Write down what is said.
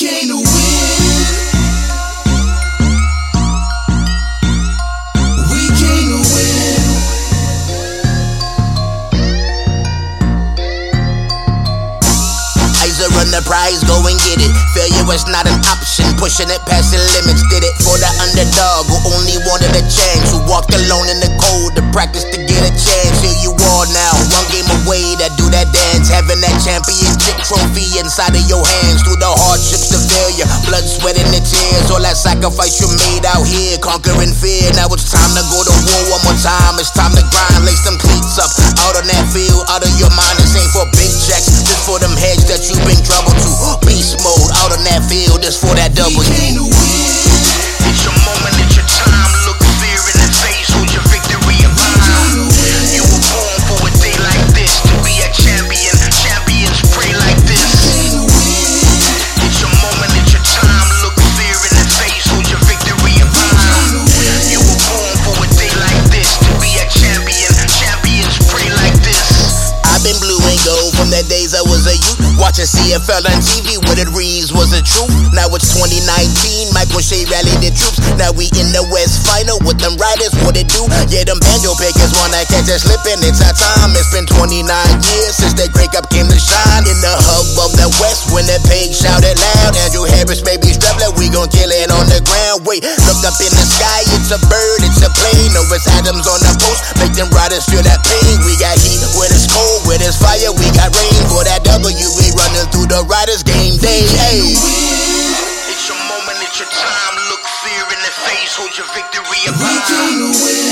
came to win. On the prize, go and get it. Failure was not an option, pushing it past the limits. Did it for the underdog who only wanted a chance, who walked alone in the cold to practice to get a chance. Here you are now, one game away to do that dance, having that championship trophy inside of your hands. Through the hardships, the failure, blood, sweat, and the tears, all that sacrifice you made out here, conquering fear. Now it's time to go to war one more time. It's time to grind, lace them cleats up, out on that field, out of your mind. This ain't for big checks, this for them heads that you bring trouble Watching CFL on TV, what it reads was the truth. Now it's 2019, Mike O'Shea rallied the troops. Now we in the West final with them riders, what it do? Yeah, them banjo pickers wanna catch us slipping. It's our time. It's been 29 years since that Grey Cup came to shine. In the hub of the West, when the pig shouted loud. Andrew Harris, baby Streveler, we gon' kill it on the ground. Wait, look up in the sky, it's a bird, it's a plane. No, it's Adams on the post, make them riders feel that pain. We got heat when it's cold, when it's fire, we got your time. Look fear in the face, hold your victory in mind.